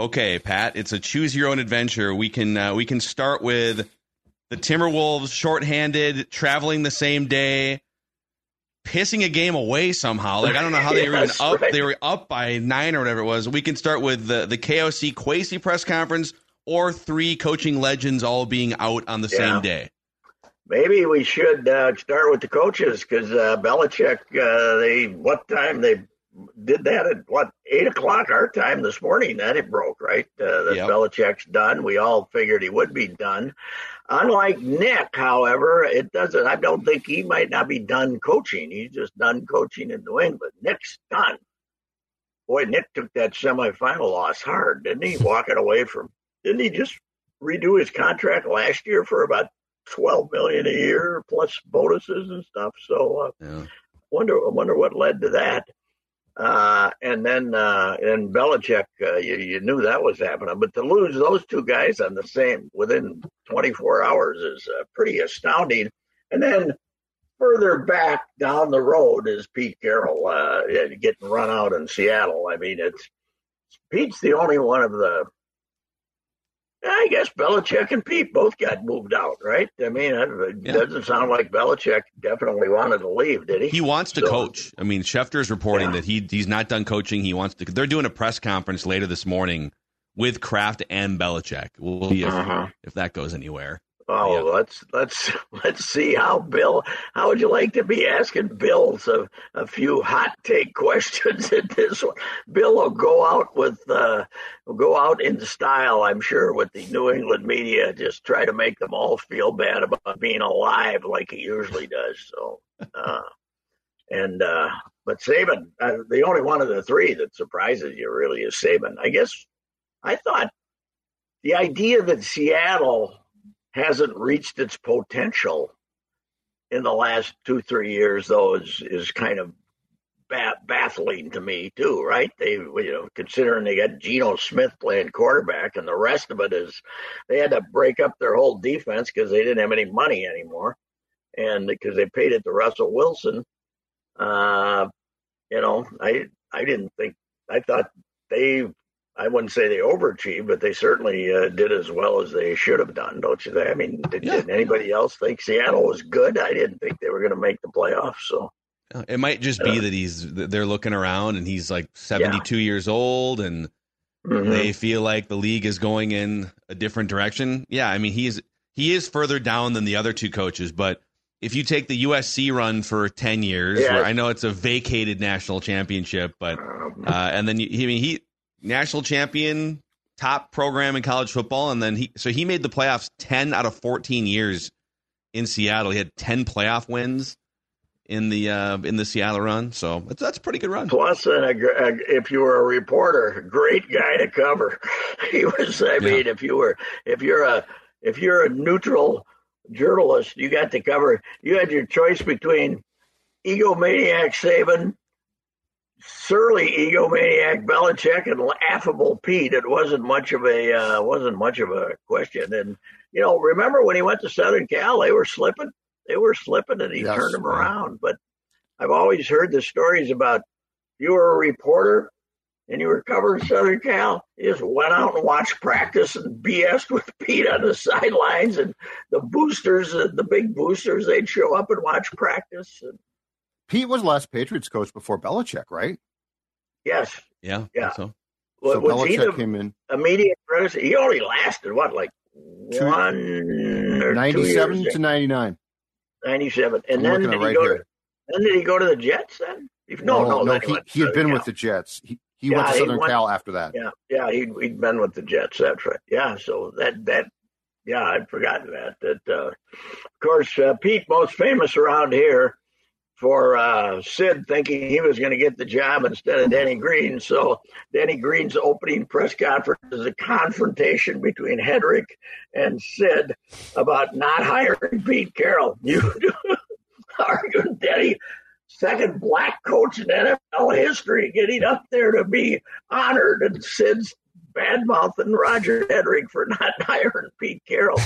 Okay, Pat, it's a choose your own adventure. We can uh, we can start with the Timberwolves shorthanded, traveling the same day, pissing a game away somehow. Like I don't know how they were even up. Right. They were up by nine or whatever it was. We can start with the the KOC Kwesi press conference or three coaching legends all being out on the yeah. same day. Maybe we should uh, start with the coaches because uh, Belichick. Uh, they what time they did that at what eight o'clock our time this morning that it broke right uh, that yep. Belichick's done. We all figured he would be done. Unlike Nick, however, it doesn't. I don't think he might not be done coaching. He's just done coaching in New England. Nick's done. Boy, Nick took that semifinal loss hard, didn't he? Walking away from, didn't he just redo his contract last year for about twelve million a year plus bonuses and stuff? So, uh, yeah. wonder, I wonder what led to that. Uh, and then uh, in Belichick, uh, you, you knew that was happening. But to lose those two guys on the same within 24 hours is uh, pretty astounding. And then further back down the road is Pete Carroll uh, getting run out in Seattle. I mean, it's Pete's the only one of the I guess Belichick and Pete both got moved out, right? I mean, it yeah. doesn't sound like Belichick definitely wanted to leave, did he? He wants to so, coach. I mean, Schefter is reporting yeah. that he he's not done coaching. He wants to. They're doing a press conference later this morning with Kraft and Belichick. We'll see if, uh-huh. if that goes anywhere. Oh, yeah. let's let's let's see how Bill. How would you like to be asking Bill a, a few hot take questions in this one? Bill will go out with uh, will go out in style, I'm sure, with the New England media, just try to make them all feel bad about being alive, like he usually does. So, uh, and uh, but Saban, uh, the only one of the three that surprises you really is Saban. I guess I thought the idea that Seattle hasn't reached its potential in the last two three years though is is kind of baffling to me too right? They you know considering they got Geno Smith playing quarterback and the rest of it is they had to break up their whole defense because they didn't have any money anymore and because they paid it to Russell Wilson. Uh you know I I didn't think I thought they I wouldn't say they overachieved, but they certainly uh, did as well as they should have done, don't you? I mean, did, yeah. did anybody else think Seattle was good? I didn't think they were going to make the playoffs. So it might just be uh, that he's they're looking around and he's like 72 yeah. years old and mm-hmm. they feel like the league is going in a different direction. Yeah, I mean he's he is further down than the other two coaches, but if you take the USC run for 10 years, yeah. where I know it's a vacated national championship, but um, uh, and then you, I mean he national champion, top program in college football, and then he so he made the playoffs ten out of fourteen years in Seattle. He had ten playoff wins in the uh, in the Seattle run, so that's, that's a pretty good run. Plus, a, a, if you were a reporter, great guy to cover. He was. I mean, if you were if you're a if you're a neutral journalist, you got to cover. You had your choice between egomaniac Saban surly egomaniac Belichick and affable Pete. It wasn't much of a uh, wasn't much of a question. And you know, remember when he went to Southern Cal, they were slipping, they were slipping, and he yes, turned them man. around. But I've always heard the stories about you were a reporter and you were covering Southern Cal. You just went out and watched practice and BS with Pete on the sidelines, and the boosters, the big boosters, they'd show up and watch practice. And Pete was last Patriots coach before Belichick, right? Yes. Yeah. Yeah. So, well, so Belichick came in immediate predecessor. He only lasted what, like two, one ninety-seven to ninety-nine. Ninety-seven, and I'm then did right he go? To, then did he go to the Jets? Then no, no, no. no he, he had been Cal. with the Jets. He, he yeah, went to Southern went, Cal after that. Yeah, yeah. He'd, he'd been with the Jets. That's right. Yeah. So that that yeah, I'd forgotten that. That uh, of course, uh, Pete, most famous around here for uh, Sid thinking he was going to get the job instead of Denny Green. So Denny Green's opening press conference is a confrontation between Headrick and Sid about not hiring Pete Carroll. You arguing Denny, second black coach in NFL history, getting up there to be honored, and Sid's bad mouthing Roger Headrick for not hiring Pete Carroll.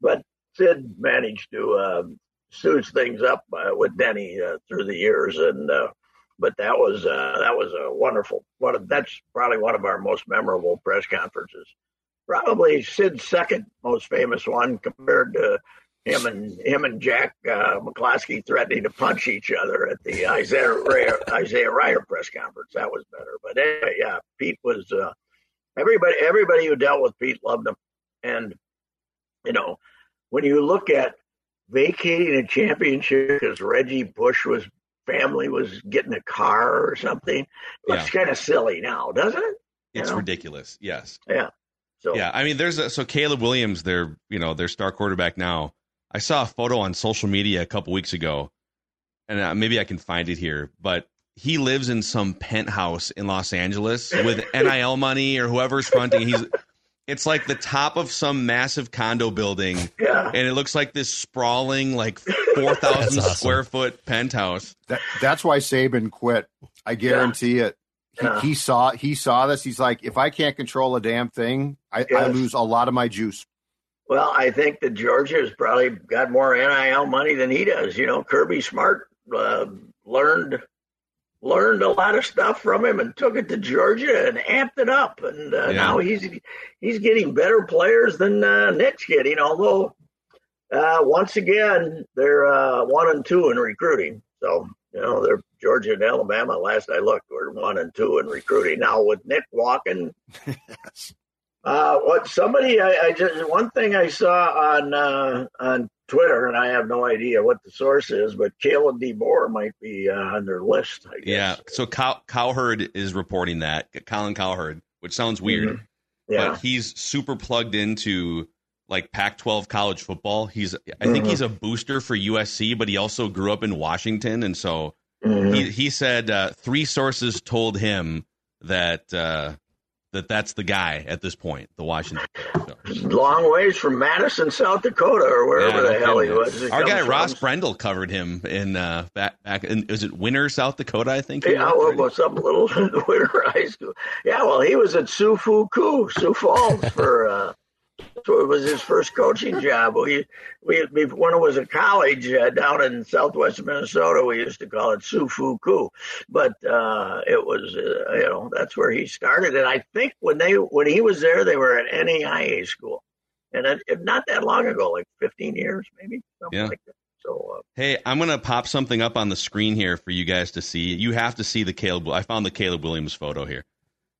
But Sid managed to uh, suits things up uh, with Denny uh, through the years, and uh, but that was that was a wonderful one. Of, that's probably one of our most memorable press conferences. Probably Sid's second most famous one compared to him and him and Jack uh, McCloskey threatening to punch each other at the Isaiah Rider, Isaiah Rider press conference. That was better. But anyway, yeah, Pete was uh, everybody. Everybody who dealt with Pete loved him, and you know when you look at vacating a championship because Reggie Bush was family was getting a car or something. Looks yeah. kind of silly now, doesn't it? You it's know? ridiculous. Yes. Yeah. So yeah, I mean, there's a, so Caleb Williams, their you know their star quarterback now. I saw a photo on social media a couple weeks ago, and uh, maybe I can find it here, but he lives in some penthouse in Los Angeles with NIL money or whoever's fronting. He's it's like the top of some massive condo building, yeah. and it looks like this sprawling, like four thousand awesome. square foot penthouse. That, that's why Saban quit. I guarantee yeah. it. He, yeah. he, saw he saw this. He's like, if I can't control a damn thing, I, yes. I lose a lot of my juice. Well, I think that Georgia's probably got more NIL money than he does. You know, Kirby Smart uh, learned learned a lot of stuff from him and took it to Georgia and amped it up. And uh, yeah. now he's he's getting better players than uh, Nick's getting. Although uh, once again they're uh, one and two in recruiting. So you know they're Georgia and Alabama. Last I looked, were one and two in recruiting. Now with Nick walking. yes. Uh, what somebody I, I, just one thing I saw on uh, on Twitter, and I have no idea what the source is, but Kalen DeBoer might be uh, on their list. Yeah. So Cow- Cowherd is reporting that Colin Cowherd, which sounds weird, mm-hmm. yeah. but he's super plugged into like Pac-12 college football. He's I mm-hmm. think he's a booster for USC, but he also grew up in Washington, and so mm-hmm. he he said uh, three sources told him that uh, that that's the guy at this point, the Washington. Long ways from Madison, South Dakota, or wherever yeah, the hell he was. Our guy from. Ross Brendel covered him in uh, back back. In, was it Winter, South Dakota? I think. Yeah, well, well, some little Winter High School. Yeah, well, he was at Sioux Fu Sioux Falls for. Uh, so it was his first coaching job. We, we, when it was a college uh, down in southwest Minnesota, we used to call it Sufuku, but uh, it was uh, you know that's where he started. And I think when they when he was there, they were at NAIA school, and it, it, not that long ago, like 15 years maybe, something yeah. like that. So, uh, hey, I'm gonna pop something up on the screen here for you guys to see. You have to see the Caleb. I found the Caleb Williams photo here.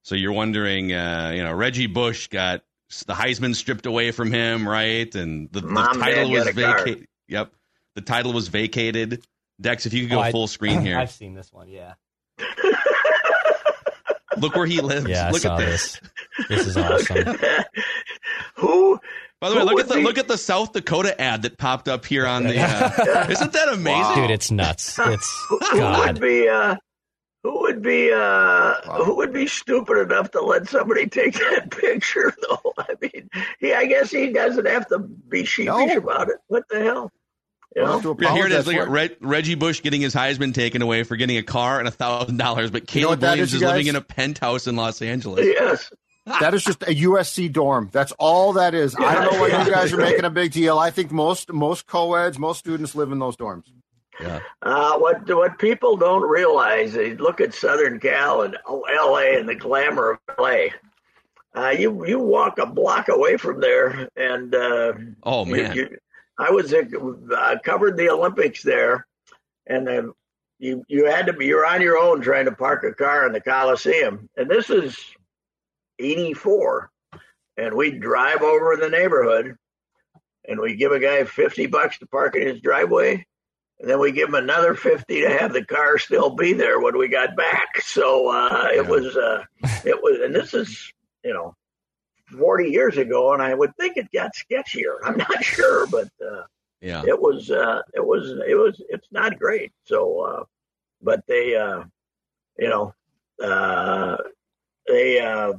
So you're wondering, uh, you know, Reggie Bush got the Heisman stripped away from him, right? And the, the title was vacated. Yep, the title was vacated. Dex, if you could go oh, full screen here. I've seen this one. Yeah. Look where he lives. Yeah, look I saw at this. This is awesome. Who? By the way, look at the be... look at the South Dakota ad that popped up here on the. Uh, isn't that amazing, wow. dude? It's nuts. It's who would be uh, who would be uh, wow. who would be stupid enough to let somebody take that picture though? I mean, he I guess he doesn't have to be sheepish no. about it. What the hell? You know? yeah, here it is. Look Reg, Reggie Bush getting his Heisman taken away for getting a car and a thousand dollars, but Caleb you know Williams is, is living in a penthouse in Los Angeles. Yes. that is just a USC dorm. That's all that is. Yeah, I don't know why yeah. you guys are making a big deal. I think most most co-eds, most students live in those dorms. Yeah. Uh, what what people don't realize, they look at Southern Cal and L.A. and the glamour of L.A. Uh, you you walk a block away from there, and uh, oh man, you, you, I was uh, covered the Olympics there, and uh, you you had to be you're on your own trying to park a car in the Coliseum, and this is '84, and we drive over in the neighborhood, and we give a guy fifty bucks to park in his driveway and then we give them another 50 to have the car still be there when we got back. So uh, it yeah. was, uh, it was, and this is, you know, 40 years ago, and I would think it got sketchier. I'm not sure, but uh, yeah, it was, uh, it was, it was, it's not great. So, uh, but they, uh, you know, uh, they uh,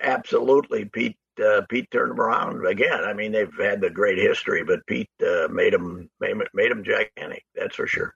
absolutely Pete uh, Pete turned them around again. I mean, they've had the great history, but Pete uh, made them made, made them gigantic. That's for sure.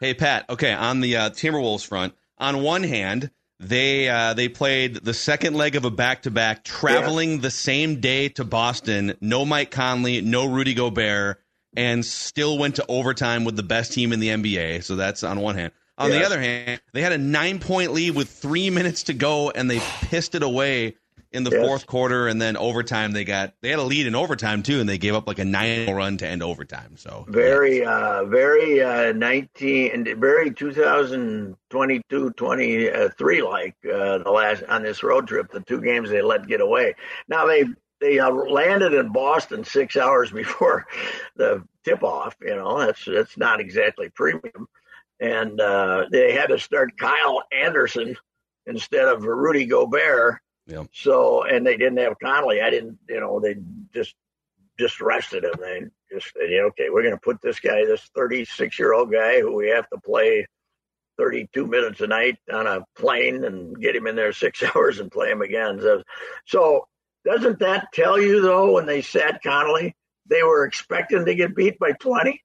Hey Pat, okay, on the uh, Timberwolves front, on one hand, they uh, they played the second leg of a back to back, traveling yeah. the same day to Boston. No Mike Conley, no Rudy Gobert, and still went to overtime with the best team in the NBA. So that's on one hand. On the other hand, they had a nine point lead with three minutes to go, and they pissed it away in the yes. fourth quarter, and then overtime they got they had a lead in overtime too, and they gave up like a nine run to end overtime. So very, yeah. uh, very uh, nineteen, and very 2022, 23 like uh, the last on this road trip. The two games they let get away. Now they they uh, landed in Boston six hours before the tip off. You know that's that's not exactly premium, and uh, they had to start Kyle Anderson instead of Rudy Gobert yeah. So, and they didn't have Conley. I didn't, you know, they just just rested him. They just said, yeah, okay, we're going to put this guy, this 36 year old guy who we have to play 32 minutes a night on a plane and get him in there six hours and play him again. So, so doesn't that tell you though, when they sat Conley, they were expecting to get beat by 20?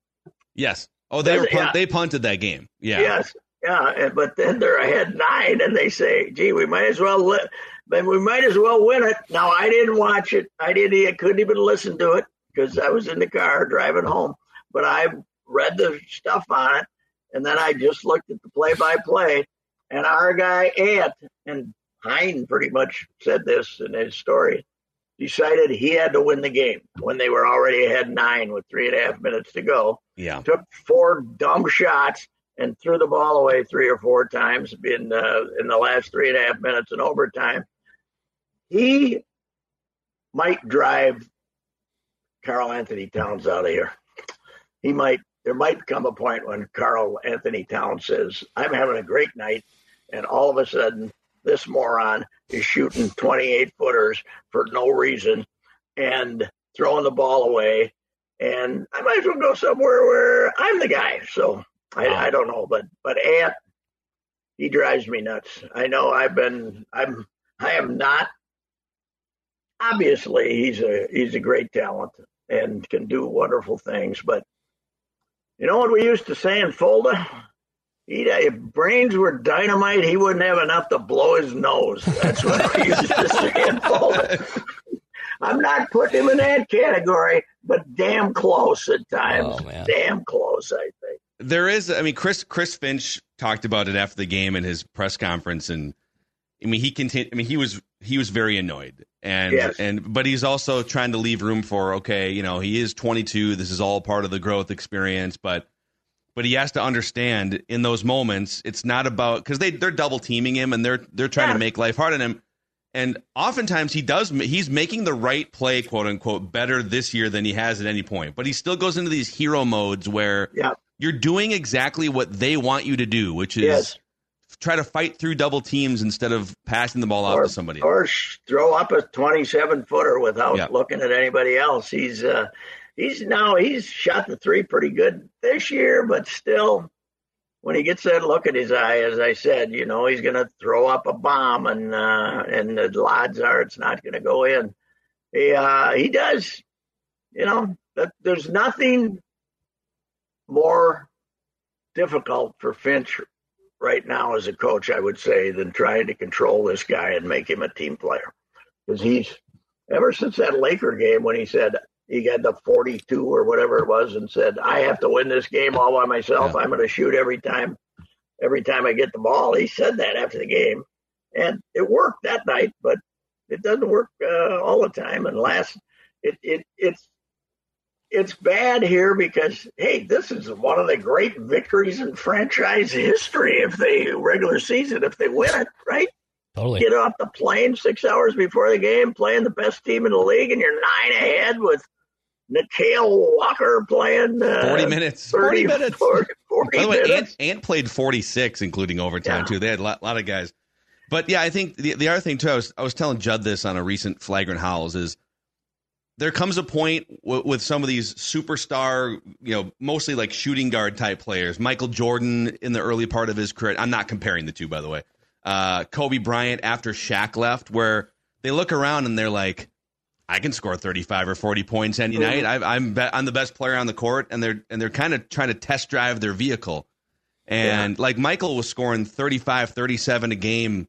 Yes. Oh, they were punt- yeah. they punted that game. Yeah. Yes. Yeah, and, but then they're ahead nine, and they say, "Gee, we might as well let, but we might as well win it." Now, I didn't watch it. I didn't. I couldn't even listen to it because I was in the car driving home. But I read the stuff on it, and then I just looked at the play-by-play. And our guy Ant and Hine pretty much said this in his story. Decided he had to win the game when they were already ahead nine with three and a half minutes to go. Yeah, took four dumb shots and threw the ball away three or four times in uh, in the last three and a half minutes in overtime. He might drive Karl-Anthony Towns out of here. He might. There might come a point when Karl-Anthony Towns says, "I'm having a great night," and all of a sudden, this moron is shooting 28 footers for no reason and throwing the ball away. And I might as well go somewhere where I'm the guy. So I, I don't know, but but Ant, he drives me nuts. I know I've been I'm I am not. Obviously, he's a he's a great talent and can do wonderful things. But you know what we used to say in Fulda? He'd, if brains were dynamite, he wouldn't have enough to blow his nose. That's what we used to say in Fulda. I'm not putting him in that category, but damn close at times. Oh, damn close, I think there is. I mean, Chris Chris Finch talked about it after the game in his press conference, and I mean, he continued. I mean, he was he was very annoyed, and yes. and but he's also trying to leave room for okay, you know, he is 22. This is all part of the growth experience, but but he has to understand in those moments, it's not about because they they're double teaming him and they're they're trying yeah. to make life hard on him. And oftentimes he does he's making the right play, quote unquote, better this year than he has at any point. But he still goes into these hero modes where yeah you're doing exactly what they want you to do, which is yes. Try to fight through double teams instead of passing the ball or, off to somebody. Or throw up a 27 footer without yeah. looking at anybody else. He's uh, he's now he's shot the three pretty good this year, but still, when he gets that look in his eye, as I said, you know he's going to throw up a bomb, and uh, and the odds are it's not going to go in. He uh, he does, you know. That, there's nothing more difficult for Finch right now as a coach, I would say, than trying to control this guy and make him a team player. Because he's ever since that Laker game when he said he got the 42 or whatever it was and said, I have to win this game all by myself. Yeah. I'm going to shoot every time, every time I get the ball. He said that after the game. And it worked that night, but it doesn't work uh, all the time. And last, it, it, it's it's bad here because hey, this is one of the great victories in franchise history. If they regular season, if they win it, right? Totally. Get off the plane six hours before the game, playing the best team in the league, and you're nine ahead with Nickeil Walker playing uh, 40 minutes. 30, 40 minutes. 40, 40 By the way, Ant, Ant, played 46, including overtime, yeah. too. They had a lot, lot, of guys. But yeah, I think the, the other thing, too, I was, I was telling Judd this on a recent Flagrant Howls is there comes a point w- with some of these superstar, you know, mostly like shooting guard type players. Michael Jordan in the early part of his career. I'm not comparing the two, by the way. Uh, Kobe Bryant after Shaq left, where they look around and they're like, I can score 35 or 40 points any mm-hmm. night. I, am be- I'm the best player on the court, and they're and they're kind of trying to test drive their vehicle. And yeah. like Michael was scoring 35, 37 a game,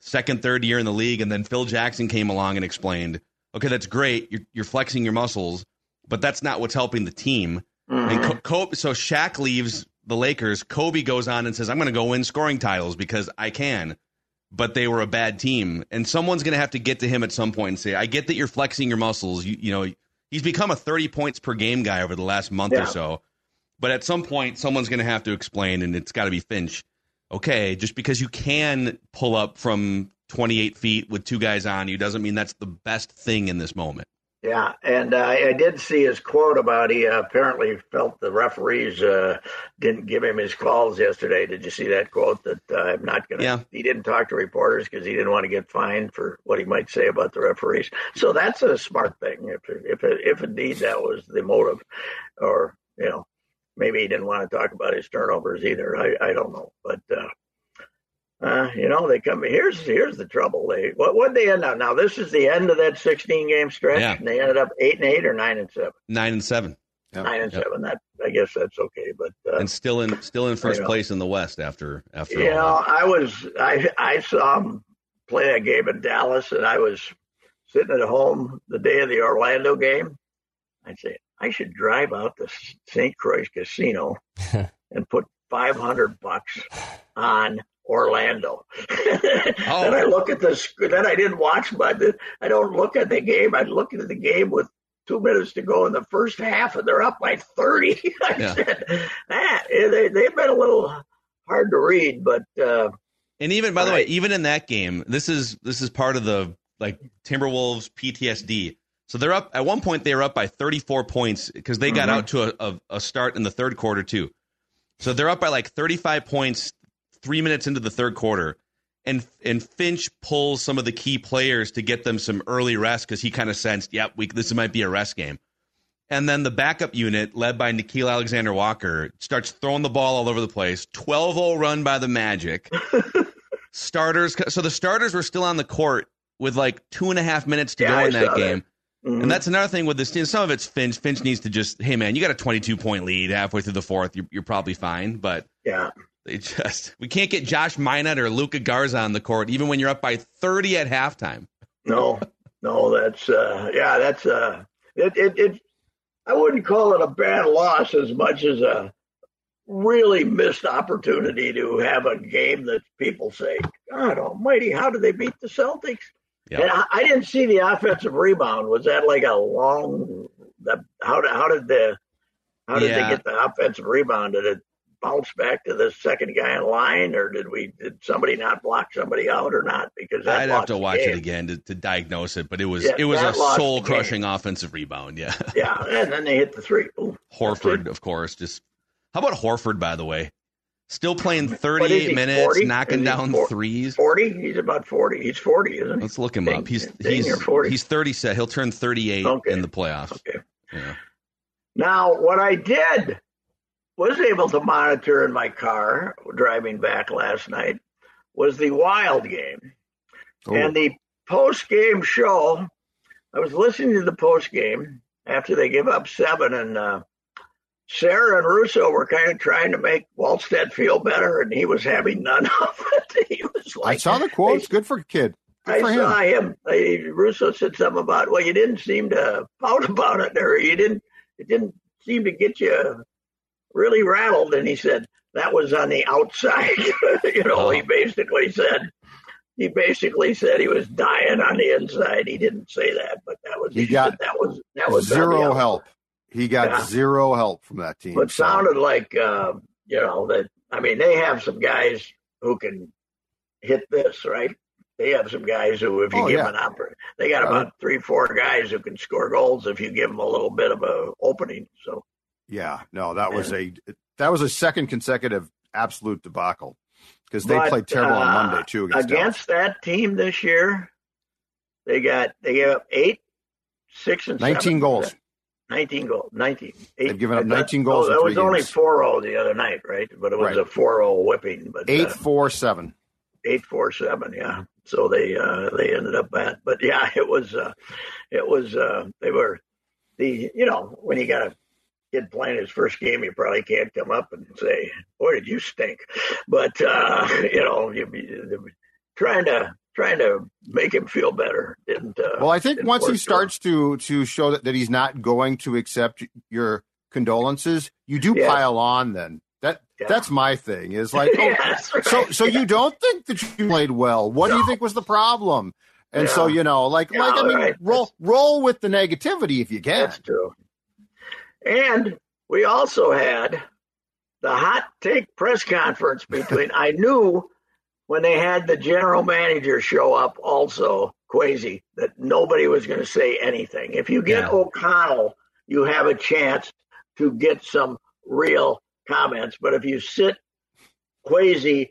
second, third year in the league, and then Phil Jackson came along and explained okay, that's great. You're, you're flexing your muscles, but that's not what's helping the team. Mm-hmm. And Co- so Shaq leaves the Lakers, Kobe goes on and says, "I'm going to go win scoring titles because I can." But they were a bad team, and someone's going to have to get to him at some point and say, "I get that you're flexing your muscles. You, you know, he's become a 30 points per game guy over the last month yeah. or so." But at some point, someone's going to have to explain, and it's got to be Finch. Okay, just because you can pull up from 28 feet with two guys on you doesn't mean that's the best thing in this moment. Yeah, and uh, I did see his quote about he uh, apparently felt the referees uh, didn't give him his calls yesterday. Did you see that quote? That uh, I'm not going to. Yeah. He didn't talk to reporters because he didn't want to get fined for what he might say about the referees. So that's a smart thing. If if if indeed that was the motive, or you know, maybe he didn't want to talk about his turnovers either. I I don't know, but. Uh, you know, they come. Here's here's the trouble. They what what they end up now. This is the end of that 16 game stretch, yeah. and they ended up eight and eight or nine and seven. Nine and seven. Yep. Nine and yep. seven. That I guess that's okay, but uh, and still in still in first place know, in the West after after. You know, I was I I saw them play a game in Dallas, and I was sitting at home the day of the Orlando game. I'd say I should drive out to St. Croix Casino and put 500 bucks on Orlando. oh. Then I look at the then I didn't watch but I don't look at the game. I look at the game with two minutes to go in the first half and they're up by 30. I yeah. said, ah, they, they've been a little hard to read, but, uh, and even by the way, even in that game, this is this is part of the like Timberwolves PTSD. So they're up at one point. They were up by 34 points because they got mm-hmm. out to a, a, a, start in the third quarter too. So they're up by like 35 points three minutes into the third quarter, and and Finch pulls some of the key players to get them some early rest because he kind of sensed, yep, we, this might be a rest game. And then the backup unit, led by Nickeil Alexander Walker, starts throwing the ball all over the place. 12 0 run by the Magic. starters, so the starters were still on the court with like two and a half minutes to yeah, go in that game. That. Mm-hmm. And that's another thing with this team. Some of it's Finch. Finch needs to just, hey man, you got a 22 point lead halfway through the fourth. You're, you're probably fine. But yeah, they just we can't get Josh Minott or Luka Garza on the court, even when you're up by 30 at halftime. No, no, that's uh, yeah, that's uh, it, it, it. I wouldn't call it a bad loss as much as a really missed opportunity to have a game that people say, God Almighty, how did they beat the Celtics? Yep. And I, I, didn't see the offensive rebound. Was that like a long? The, how did how did the how did yeah. they get the offensive rebound? Did it bounce back to the second guy in line, or did we did somebody not block somebody out or not? Because I'd have to watch it again to, to, diagnose it, but it was yeah, it was a soul crushing offensive rebound. Yeah, yeah, and then they hit the three. Ooh, Horford, of course, just how about Horford? By the way, still playing thirty eight minutes, 40? knocking down 40? threes. Forty? He's about forty. He's forty, isn't he? Let's look him up. He's he's 40. he's thirty set. He'll turn thirty eight okay. in the playoffs. Okay. Yeah. Now, what I did was able to monitor in my car driving back last night was the Wild game. Oh. And the post game show, I was listening to the post game after they give up seven, and uh, Sarah and Russo were kind of trying to make Wallstedt feel better, and he was having none of it. He was like, I saw the quotes. Good for kid. Good I for saw him. him. Russo said something about, well, you didn't seem to pout about it, or you didn't. It didn't seem to get you really rattled, and he said that was on the outside. you know, oh. he basically said he basically said he was dying on the inside. He didn't say that, but that was he got that was that was zero help. He got yeah. zero help from that team. But so. sounded like uh, you know that. I mean, they have some guys who can hit this, right? They have some guys who, if you oh, give yeah. them an opportunity, they got about three, four guys who can score goals if you give them a little bit of a opening. So yeah, no, that was a that was a second consecutive absolute debacle because they but, played terrible uh, on Monday too against, against that team this year. They got they gave up eight, six, and nineteen seven. goals. 19 goals, 19. they They've given up 19 goals. Oh, it was only. 4 0 the other night, right? But it was right. a 4 0 whipping. But 8 uh, 4 7. 8 4 7, yeah. So they uh, they ended up at, but yeah, it was, uh, it was, uh, they were the, you know, when you got a kid playing his first game, you probably can't come up and say, "Boy, did you stink!" But uh, you know, you, you, trying to trying to make him feel better didn't. Uh, well, I think once he starts to to show that, that he's not going to accept your condolences, you do yeah. pile on. Then that Yeah. That's my thing. Is like, oh, right. so so you don't think that you played well? What no. do you think was the problem? And yeah. so you know, like yeah, like I mean, right. roll roll with the negativity if you can. That's true. And we also had the hot take press conference between. I knew when they had the general manager show up, also Kwesi, that nobody was going to say anything. If you get O'Connell, you have a chance to get some real comments. But if you sit Kwesi,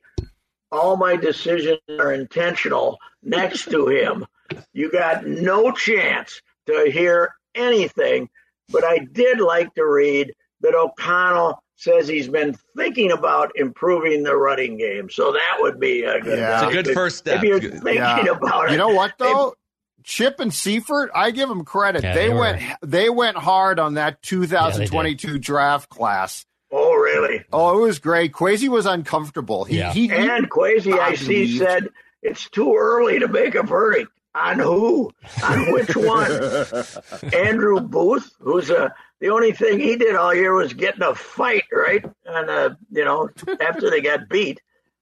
all my decisions are intentional next to him, you got no chance to hear anything. But I did like to read that O'Connell says he's been thinking about improving the running game. So that would be a good, yeah. it's a good first step. If you're thinking yeah. about it. You know what though? Chip and Seifert, I give them credit. Yeah, they, they went they went hard on that 2022 yeah, draft class. Oh, really? Oh, it was great. Kwesi was uncomfortable. He, yeah. he, he and Kwesi, I see, said it's too early to make a verdict on who, on which one. Andrew Booth, who's a the only thing he did all year was get in a fight, right? And uh, you know, after they got beat,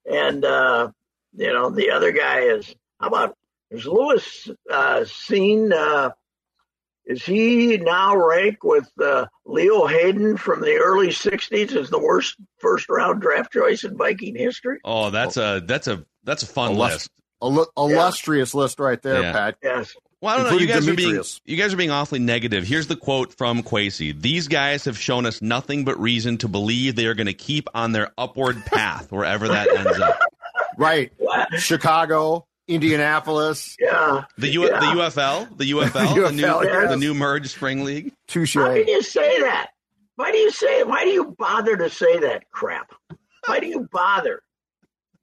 and uh, you know, the other guy is how about is Lewis uh, Cine? Uh, is he now ranked with uh, Leo Hayden from the early '60s as the worst first round draft choice in Viking history? Oh, that's a that's a that's a fun list. Illustrious yeah. list right there, yeah. Pat. Yes. Well, I don't know. You guys Demetrius. are being you guys are being awfully negative. Here's the quote from Kwesi: "These guys have shown us nothing but reason to believe they are going to keep on their upward path, wherever that ends up." Right, Chicago, Indianapolis. Yeah, the U- yeah. the UFL, the UFL, the, the new yes. the new merged spring league. Touche. How can you say that? Why do you say? Why do you bother to say that crap? Why do you bother?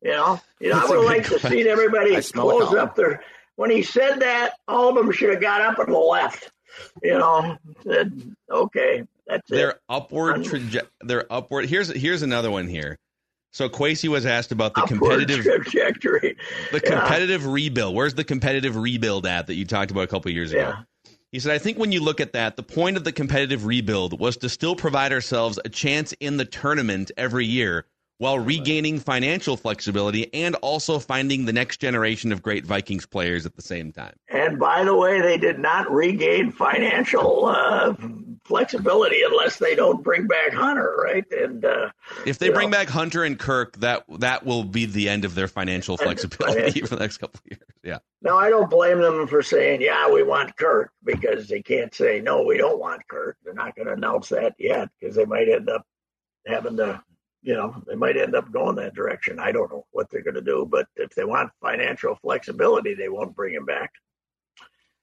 You know, you know, I would like to see everybody close up their when he said that, all of them should have got up and left. You know, said, okay, that's their it. upward traje- their upward. Here's here's another one here. So Kwesi was asked about the upward competitive trajectory, the yeah. competitive rebuild. Where's the competitive rebuild at that you talked about a couple years ago? Yeah. He said, I think when you look at that, the point of the competitive rebuild was to still provide ourselves a chance in the tournament every year while regaining financial flexibility and also finding the next generation of great Vikings players at the same time. And by the way, they did not regain financial uh, flexibility unless they don't bring back Hunter, right? And uh, if they bring know, back Hunter and Kirk, that that will be the end of their financial flexibility for the next couple of years. Yeah. No, I don't blame them for saying, "Yeah, we want Kirk," because they can't say, "No, we don't want Kirk." They're not going to announce that yet because they might end up having to you know, they might end up going that direction. I don't know what they're going to do, but if they want financial flexibility, they won't bring him back.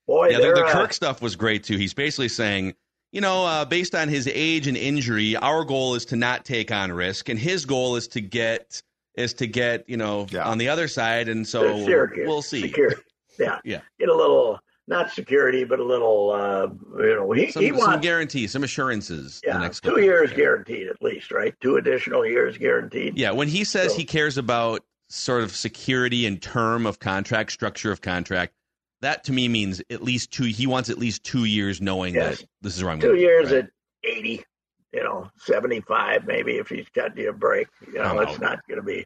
Boy, yeah, the, the Kirk uh, stuff was great too. He's basically saying, you know, uh, based on his age and injury, our goal is to not take on risk, and his goal is to get is to get you know yeah. on the other side, and so we'll see. Security. Yeah, yeah, get a little not security, but a little, uh, you know, he, some, he wants some guarantees, some assurances. Yeah, two years guaranteed at least, right? Two additional years guaranteed. Yeah, when he says so, he cares about sort of security and term of contract, structure of contract, that to me means at least two. He wants at least two years, knowing yes. that this is where I'm two going. Two years right? at eighty, you know, seventy-five maybe if he's got you a break. You know, it's not going to be.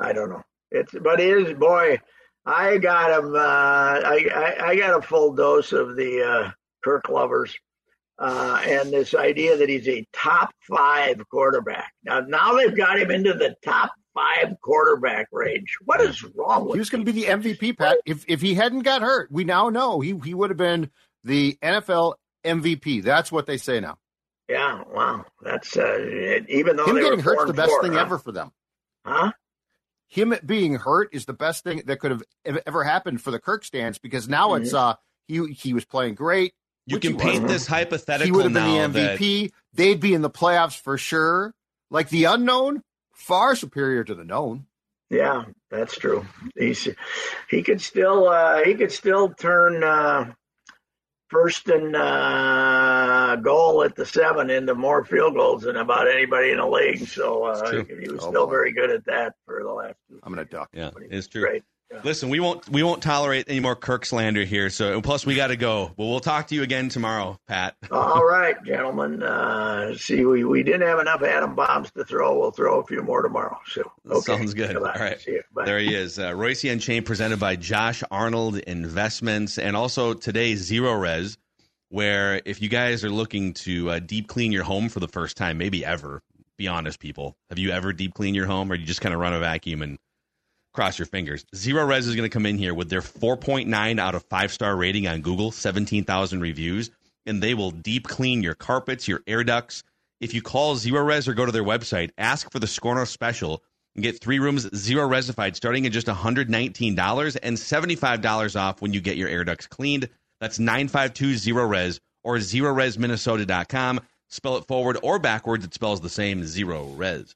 I don't know. It's but it is boy I got him. Uh, I, I, I got a full dose of the uh, Kirk lovers, uh, and this idea that he's a top five quarterback. Now, now they've got him into the top five quarterback range. What is wrong with? He was going to be the MVP, Pat. If if he hadn't got hurt, we now know he he would have been the NFL MVP. That's what they say now. Yeah, wow. That's uh, even though him getting hurt's the best four, thing huh? ever for them. Huh? Him being hurt is the best thing that could have ever happened for the Kirk stance because now mm-hmm. it's uh he he was playing great. You can paint this hypothetical. He would have been the MVP. That... They'd be in the playoffs for sure. Like the unknown, far superior to the known. Yeah, that's true. He's he could still uh, he could still turn uh, first and uh, goal at the seven into more field goals than about anybody in the league. So uh, he was oh, still boy. very good at that for the last two. I'm gonna duck. Yeah, it's true. Great. Listen, we won't we won't tolerate any more Kirk slander here. So plus we got to go. But we'll talk to you again tomorrow, Pat. All right, gentlemen. Uh, see, we, we didn't have enough atom bombs to throw. We'll throw a few more tomorrow. So okay. sounds good. All right. There he is. Uh, Reusse Unchained, presented by Josh Arnold Investments, and also today Zero Res, where if you guys are looking to uh, deep clean your home for the first time, maybe ever. Be honest, people. Have you ever deep cleaned your home, or you just kind of run a vacuum and cross your fingers. Zero Res is going to come in here with their 4.9 out of 5 star rating on Google, 17,000 reviews, and they will deep clean your carpets, your air ducts. If you call Zero Res or go to their website, ask for the Scorno special and get three rooms zero resified starting at just $119 and $75 off when you get your air ducts cleaned. That's 952 Zero Res or zeroresminnesota.com. Spell it forward or backwards, it spells the same Zero Res.